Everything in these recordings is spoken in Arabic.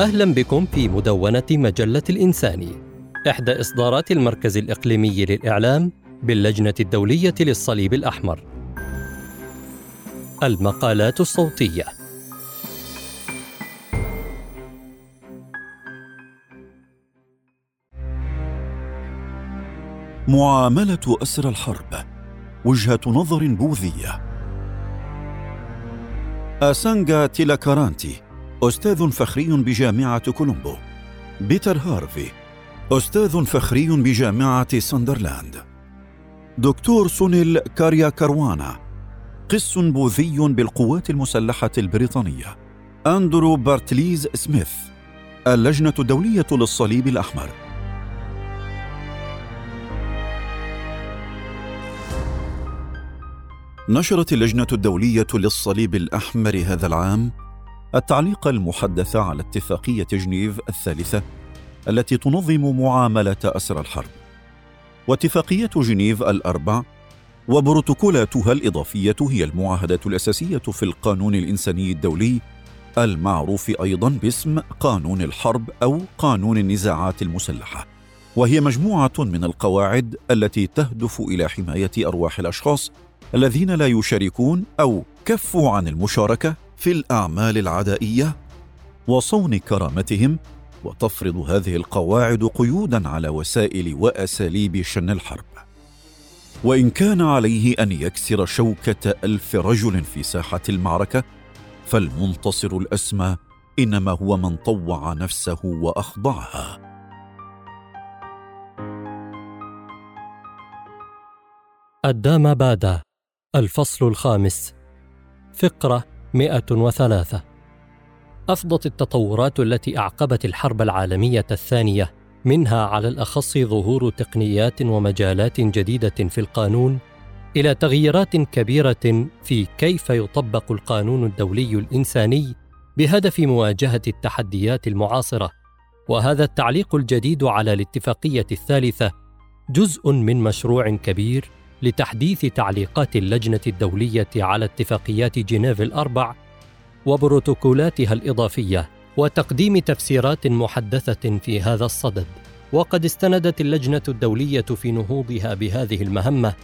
أهلا بكم في مدونة مجلة الإنساني إحدى إصدارات المركز الإقليمي للإعلام باللجنة الدولية للصليب الأحمر. المقالات الصوتية. معاملة أسر الحرب. وجهة نظر بوذية. أسانجا تيلاكارانتي. أستاذ فخري بجامعة كولومبو. بيتر هارفي أستاذ فخري بجامعة ساندرلاند. دكتور سونيل كاريا كاروانا قس بوذي بالقوات المسلحة البريطانية. أندرو بارتليز سميث اللجنة الدولية للصليب الأحمر. نشرت اللجنة الدولية للصليب الأحمر هذا العام التعليق المحدث على اتفاقية جنيف الثالثة التي تنظم معاملة أسرى الحرب. واتفاقية جنيف الأربع وبروتوكولاتها الإضافية هي المعاهدة الأساسية في القانون الإنساني الدولي المعروف أيضا باسم قانون الحرب أو قانون النزاعات المسلحة. وهي مجموعة من القواعد التي تهدف إلى حماية أرواح الأشخاص الذين لا يشاركون أو كفوا عن المشاركة في الأعمال العدائية وصون كرامتهم وتفرض هذه القواعد قيودا على وسائل وأساليب شن الحرب. وإن كان عليه أن يكسر شوكة ألف رجل في ساحة المعركة فالمنتصر الأسمى إنما هو من طوع نفسه وأخضعها. الدام بادا الفصل الخامس. فقرة 103 أفضت التطورات التي أعقبت الحرب العالمية الثانية منها على الأخص ظهور تقنيات ومجالات جديدة في القانون إلى تغييرات كبيرة في كيف يطبق القانون الدولي الإنساني بهدف مواجهة التحديات المعاصرة. وهذا التعليق الجديد على الاتفاقية الثالثة جزء من مشروع كبير لتحديث تعليقات اللجنة الدولية على اتفاقيات جنيف الأربع وبروتوكولاتها الإضافية وتقديم تفسيرات محدثة في هذا الصدد. وقد استندت اللجنة الدولية في نهوضها بهذه المهمة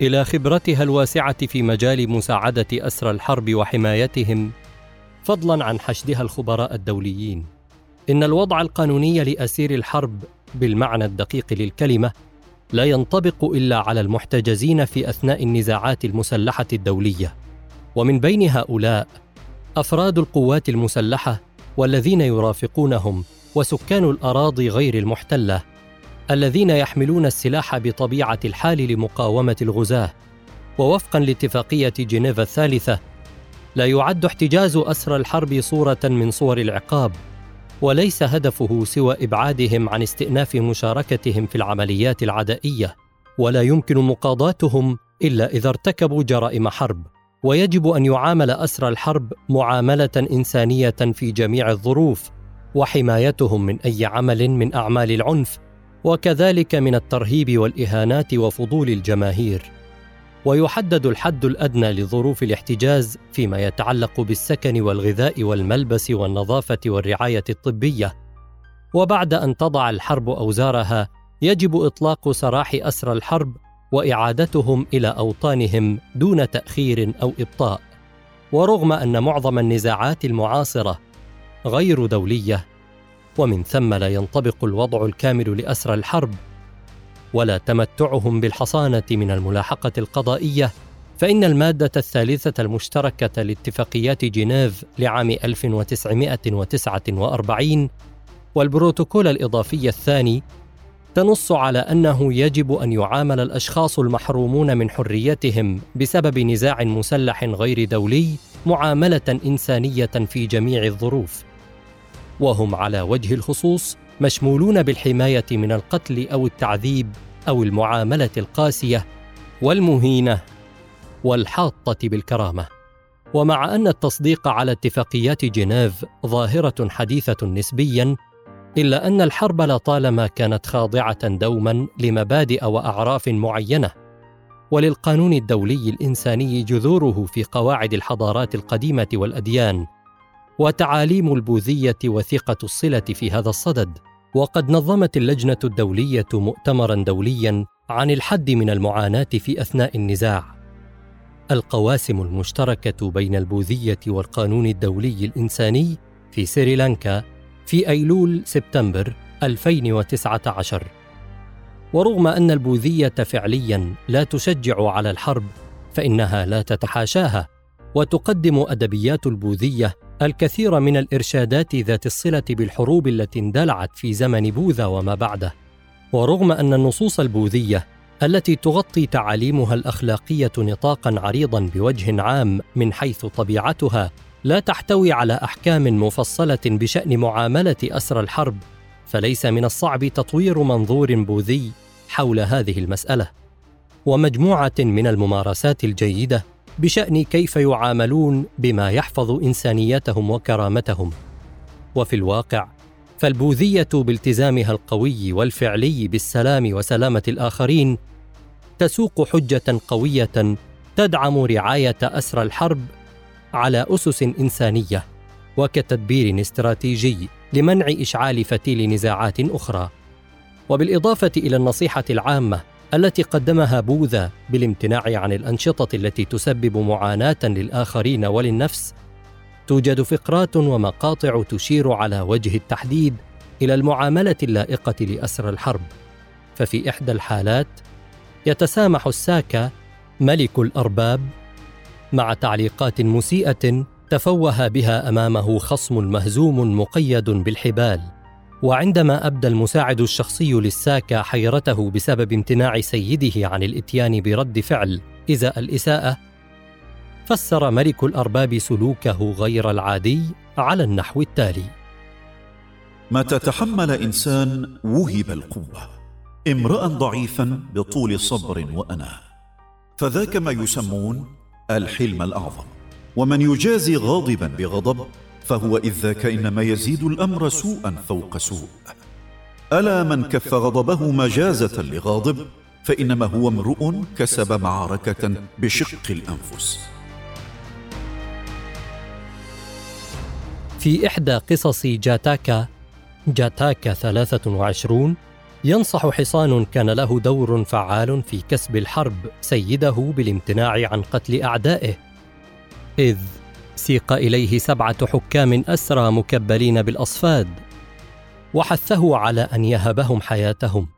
إلى خبرتها الواسعة في مجال مساعدة أسرى الحرب وحمايتهم، فضلاً عن حشدها الخبراء الدوليين. إن الوضع القانوني لأسير الحرب بالمعنى الدقيق للكلمة لا ينطبق إلا على المحتجزين في أثناء النزاعات المسلحة الدولية. ومن بين هؤلاء أفراد القوات المسلحة والذين يرافقونهم وسكان الأراضي غير المحتلة الذين يحملون السلاح بطبيعة الحال لمقاومة الغزاة. ووفقا لاتفاقية جنيف الثالثة لا يعد احتجاز اسرى الحرب صورة من صور العقاب. وليس هدفه سوى إبعادهم عن استئناف مشاركتهم في العمليات العدائية ولا يمكن مقاضاتهم إلا إذا ارتكبوا جرائم حرب ويجب أن يعامل أسرى الحرب معاملة إنسانية في جميع الظروف وحمايتهم من أي عمل من أعمال العنف وكذلك من الترهيب والإهانات وفضول الجماهير. ويحدد الحد الأدنى لظروف الاحتجاز فيما يتعلق بالسكن والغذاء والملبس والنظافة والرعاية الطبية. وبعد أن تضع الحرب أوزارها يجب إطلاق سراح أسرى الحرب وإعادتهم إلى أوطانهم دون تأخير أو إبطاء. ورغم أن معظم النزاعات المعاصرة غير دولية ومن ثم لا ينطبق الوضع الكامل لأسرى الحرب ولا تمتعهم بالحصانة من الملاحقة القضائية فإن المادة الثالثة المشتركة لاتفاقيات جنيف لعام 1949 والبروتوكول الإضافي الثاني تنص على أنه يجب أن يعامل الأشخاص المحرومون من حريتهم بسبب نزاع مسلح غير دولي معاملة إنسانية في جميع الظروف. وهم على وجه الخصوص مشمولون بالحماية من القتل أو التعذيب أو المعاملة القاسية والمهينة والحاطة بالكرامة. ومع أن التصديق على اتفاقيات جنيف ظاهرة حديثة نسبيا إلا أن الحرب لطالما كانت خاضعة دوما لمبادئ وأعراف معينة. وللقانون الدولي الإنساني جذوره في قواعد الحضارات القديمة والأديان وتعاليم البوذية وثيقه الصلة في هذا الصدد. وقد نظمت اللجنة الدولية مؤتمرا دوليا عن الحد من المعاناة في أثناء النزاع. القواسم المشتركة بين البوذية والقانون الدولي الإنساني في سريلانكا في أيلول سبتمبر 2019 ورغم أن البوذية فعليا لا تشجع على الحرب فإنها لا تتحاشاها وتقدم أدبيات البوذية الكثير من الإرشادات ذات الصلة بالحروب التي اندلعت في زمن بوذا وما بعده. ورغم أن النصوص البوذية التي تغطي تعاليمها الأخلاقية نطاقا عريضا بوجه عام من حيث طبيعتها لا تحتوي على أحكام مفصلة بشأن معاملة اسرى الحرب فليس من الصعب تطوير منظور بوذي حول هذه المسألة. ومجموعة من الممارسات الجيدة بشأن كيف يعاملون بما يحفظ انسانيتهم وكرامتهم. وفي الواقع فالبوذية بالتزامها القوي والفعلي بالسلام وسلامة الآخرين تسوق حجة قوية تدعم رعاية أسرى الحرب على أسس إنسانية وكتدبير استراتيجي لمنع إشعال فتيل نزاعات أخرى. وبالإضافة إلى النصيحة العامة التي قدمها بوذا بالامتناع عن الأنشطة التي تسبب معاناة للآخرين وللنفس توجد فقرات ومقاطع تشير على وجه التحديد إلى المعاملة اللائقة لاسرى الحرب. ففي إحدى الحالات يتسامح الساكا ملك الأرباب مع تعليقات مسيئة تفوه بها أمامه خصم مهزوم مقيد بالحبال. وعندما أبدى المساعد الشخصي للساكا حيرته بسبب امتناع سيده عن الإتيان برد فعل ازاء الإساءة فسر ملك الأرباب سلوكه غير العادي على النحو التالي. متى تحمل إنسان وهب القوة امرأ ضعيفا بطول صبر واناه فذاك ما يسمون الحلم الأعظم. ومن يجازي غاضبا بغضب فهو إذ ذاك إنما يزيد الأمر سوءا فوق سوء. ألا من كف غضبه مجازة لغاضب فإنما هو امرؤ كسب معركة بشق الأنفس. في إحدى قصص جاتاكا جاتاكا 23 ينصح حصان كان له دور فعال في كسب الحرب سيده بالامتناع عن قتل أعدائه. إذ سيق إليه سبعة حكام أسرى مكبلين بالأصفاد وحثه على أن يهبهم حياتهم.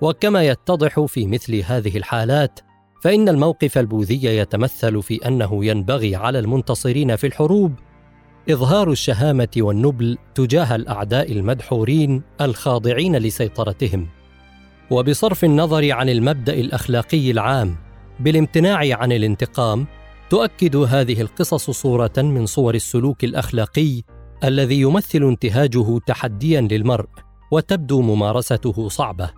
وكما يتضح في مثل هذه الحالات فإن الموقف البوذي يتمثل في أنه ينبغي على المنتصرين في الحروب إظهار الشهامة والنبل تجاه الأعداء المدحورين الخاضعين لسيطرتهم. وبصرف النظر عن المبدأ الأخلاقي العام بالامتناع عن الانتقام تؤكد هذه القصص صورة من صور السلوك الأخلاقي الذي يمثل انتهاجه تحديا للمرء وتبدو ممارسته صعبة.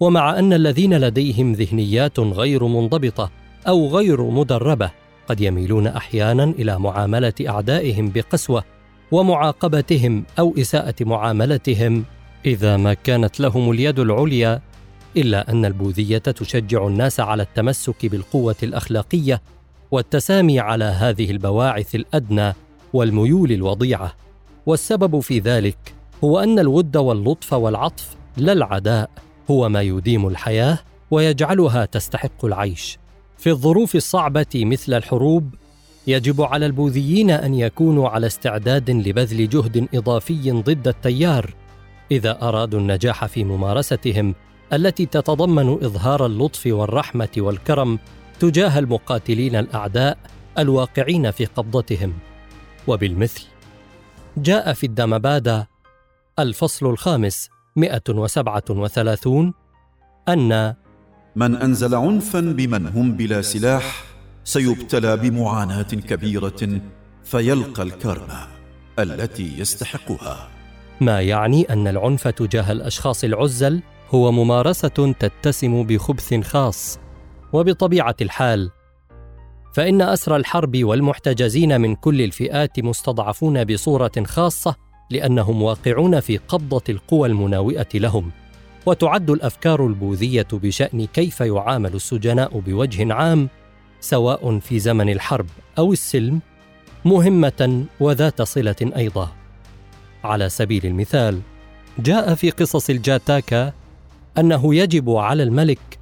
ومع أن الذين لديهم ذهنيات غير منضبطة أو غير مدربة قد يميلون أحيانا إلى معاملة أعدائهم بقسوة ومعاقبتهم أو إساءة معاملتهم إذا ما كانت لهم اليد العليا إلا أن البوذية تشجع الناس على التمسك بالقوة الأخلاقية والتسامي على هذه البواعث الأدنى والميول الوضيعة. والسبب في ذلك هو أن الود واللطف والعطف لا العداء هو ما يديم الحياة ويجعلها تستحق العيش. في الظروف الصعبة مثل الحروب يجب على البوذيين أن يكونوا على استعداد لبذل جهد إضافي ضد التيار. إذا أرادوا النجاح في ممارستهم التي تتضمن إظهار اللطف والرحمة والكرم تجاه المقاتلين الأعداء الواقعين في قبضتهم. وبالمثل جاء في الدمبادا الفصل الخامس 137 أن من أنزل عنفا بمن هم بلا سلاح سيبتلى بمعاناة كبيرة فيلقى الكرمه التي يستحقها. ما يعني أن العنف تجاه الأشخاص العزل هو ممارسة تتسم بخبث خاص وبطبيعة الحال فإن أسرى الحرب والمحتجزين من كل الفئات مستضعفون بصورة خاصة لأنهم واقعون في قبضة القوى المناوئة لهم وتعد الأفكار البوذية بشأن كيف يعامل السجناء بوجه عام سواء في زمن الحرب أو السلم مهمة وذات صلة أيضا. على سبيل المثال جاء في قصص الجاتاكا أنه يجب على الملك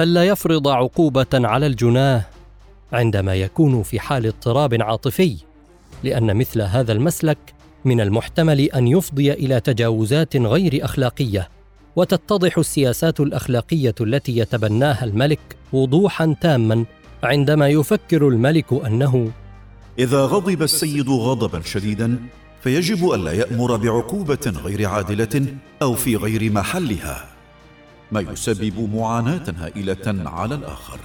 ألا يفرض عقوبة على الجناه عندما يكون في حال اضطراب عاطفي لأن مثل هذا المسلك من المحتمل أن يفضي إلى تجاوزات غير أخلاقية وتتضح السياسات الأخلاقية التي يتبناها الملك وضوحا تاما عندما يفكر الملك أنه إذا غضب السيد غضبا شديدا فيجب ألا يأمر بعقوبة غير عادلة أو في غير محلها. ما يسبب معاناة هائلة على الآخر.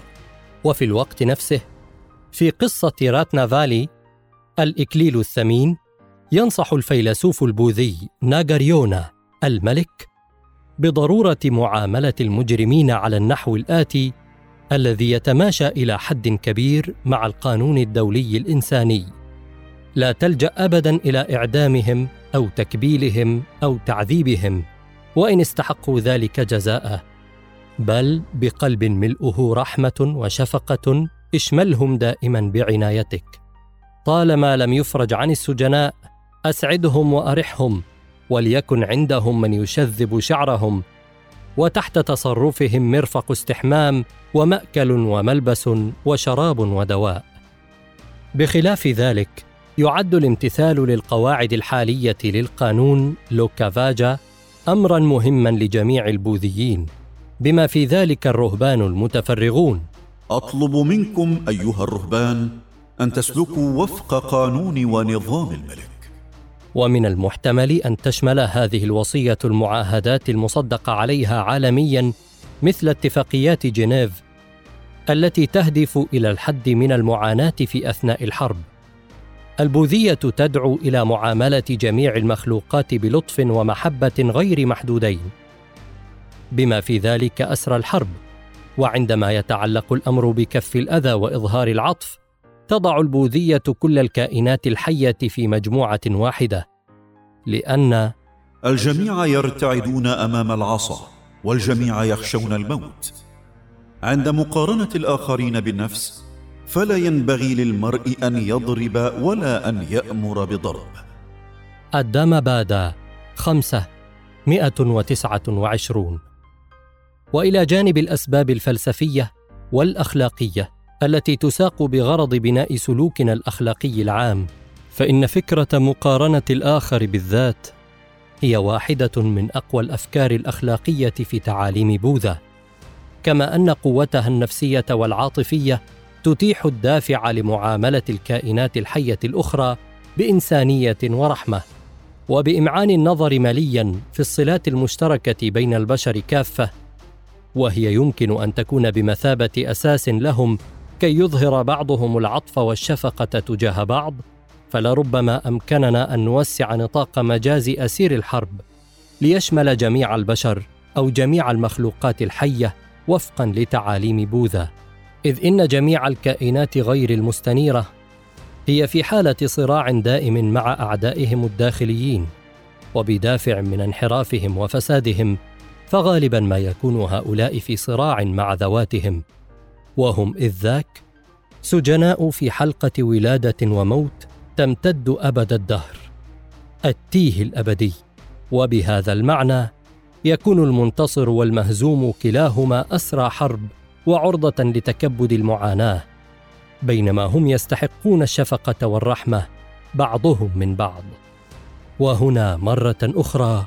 وفي الوقت نفسه في قصة راتنا فالي الإكليل الثمين ينصح الفيلسوف البوذي ناغاريونا الملك بضرورة معاملة المجرمين على النحو الآتي الذي يتماشى إلى حد كبير مع القانون الدولي الإنساني. لا تلجأ ابدا إلى إعدامهم أو تكبيلهم أو تعذيبهم. وإن استحقوا ذلك جزاءه بل بقلب ملؤه رحمة وشفقة اشملهم دائما بعنايتك. طالما لم يفرج عن السجناء أسعدهم وأرحهم وليكن عندهم من يشذب شعرهم. وتحت تصرفهم مرفق استحمام ومأكل وملبس وشراب ودواء. بخلاف ذلك يعد الامتثال للقواعد الحالية للقانون لوكافاجا امرا مهما لجميع البوذيين بما في ذلك الرهبان المتفرغون. أطلب منكم أيها الرهبان أن تسلكوا وفق قانون ونظام الملك. ومن المحتمل أن تشمل هذه الوصية المعاهدات المصدق عليها عالميا مثل اتفاقيات جنيف التي تهدف إلى الحد من المعاناة في أثناء الحرب. البوذية تدعو إلى معاملة جميع المخلوقات بلطف ومحبة غير محدودين. بما في ذلك اسرى الحرب وعندما يتعلق الأمر بكف الأذى وإظهار العطف تضع البوذية كل الكائنات الحية في مجموعة واحدة لأن الجميع يرتعدون أمام العصا والجميع يخشون الموت. عند مقارنة الآخرين بالنفس فلا ينبغي للمرء أن يضرب ولا أن يأمر بضرب. الدم بادا خمسة مئة وتسعة وعشرون. وإلى جانب الأسباب الفلسفية والأخلاقية التي تساق بغرض بناء سلوكنا الأخلاقي العام فإن فكرة مقارنة الآخر بالذات هي واحدة من أقوى الأفكار الأخلاقية في تعاليم بوذا. كما أن قوتها النفسية والعاطفية تتيح الدافع لمعاملة الكائنات الحية الأخرى بإنسانية ورحمة وبإمعان النظر مليا في الصلات المشتركة بين البشر كافة وهي يمكن أن تكون بمثابة أساس لهم كي يظهر بعضهم العطف والشفقة تجاه بعض فلربما أمكننا أن نوسع نطاق مجاز أسير الحرب ليشمل جميع البشر أو جميع المخلوقات الحية وفقا لتعاليم بوذا. إذ إن جميع الكائنات غير المستنيرة هي في حالة صراع دائم مع أعدائهم الداخليين وبدافع من انحرافهم وفسادهم فغالبا ما يكون هؤلاء في صراع مع ذواتهم. وهم إذ ذاك سجناء في حلقة ولادة وموت تمتد أبد الدهر التيه الأبدي. وبهذا المعنى يكون المنتصر والمهزوم كلاهما أسرى حرب وعرضة لتكبد المعاناة بينما هم يستحقون الشفقة والرحمة بعضهم من بعض. وهنا مرة أخرى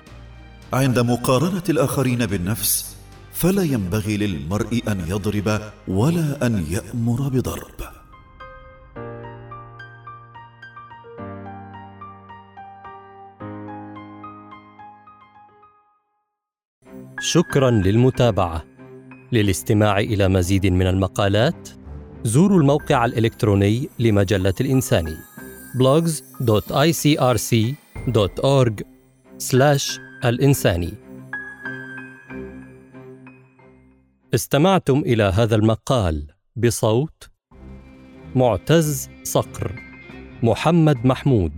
عند مقارنة الآخرين بالنفس فلا ينبغي للمرء أن يضرب ولا أن يأمر بضرب. شكرا للمتابعة. للاستماع إلى مزيد من المقالات زوروا الموقع الإلكتروني لمجلة الانساني blogs.icrc.org/الانساني استمعتم إلى هذا المقال بصوت معتز صقر محمد محمود.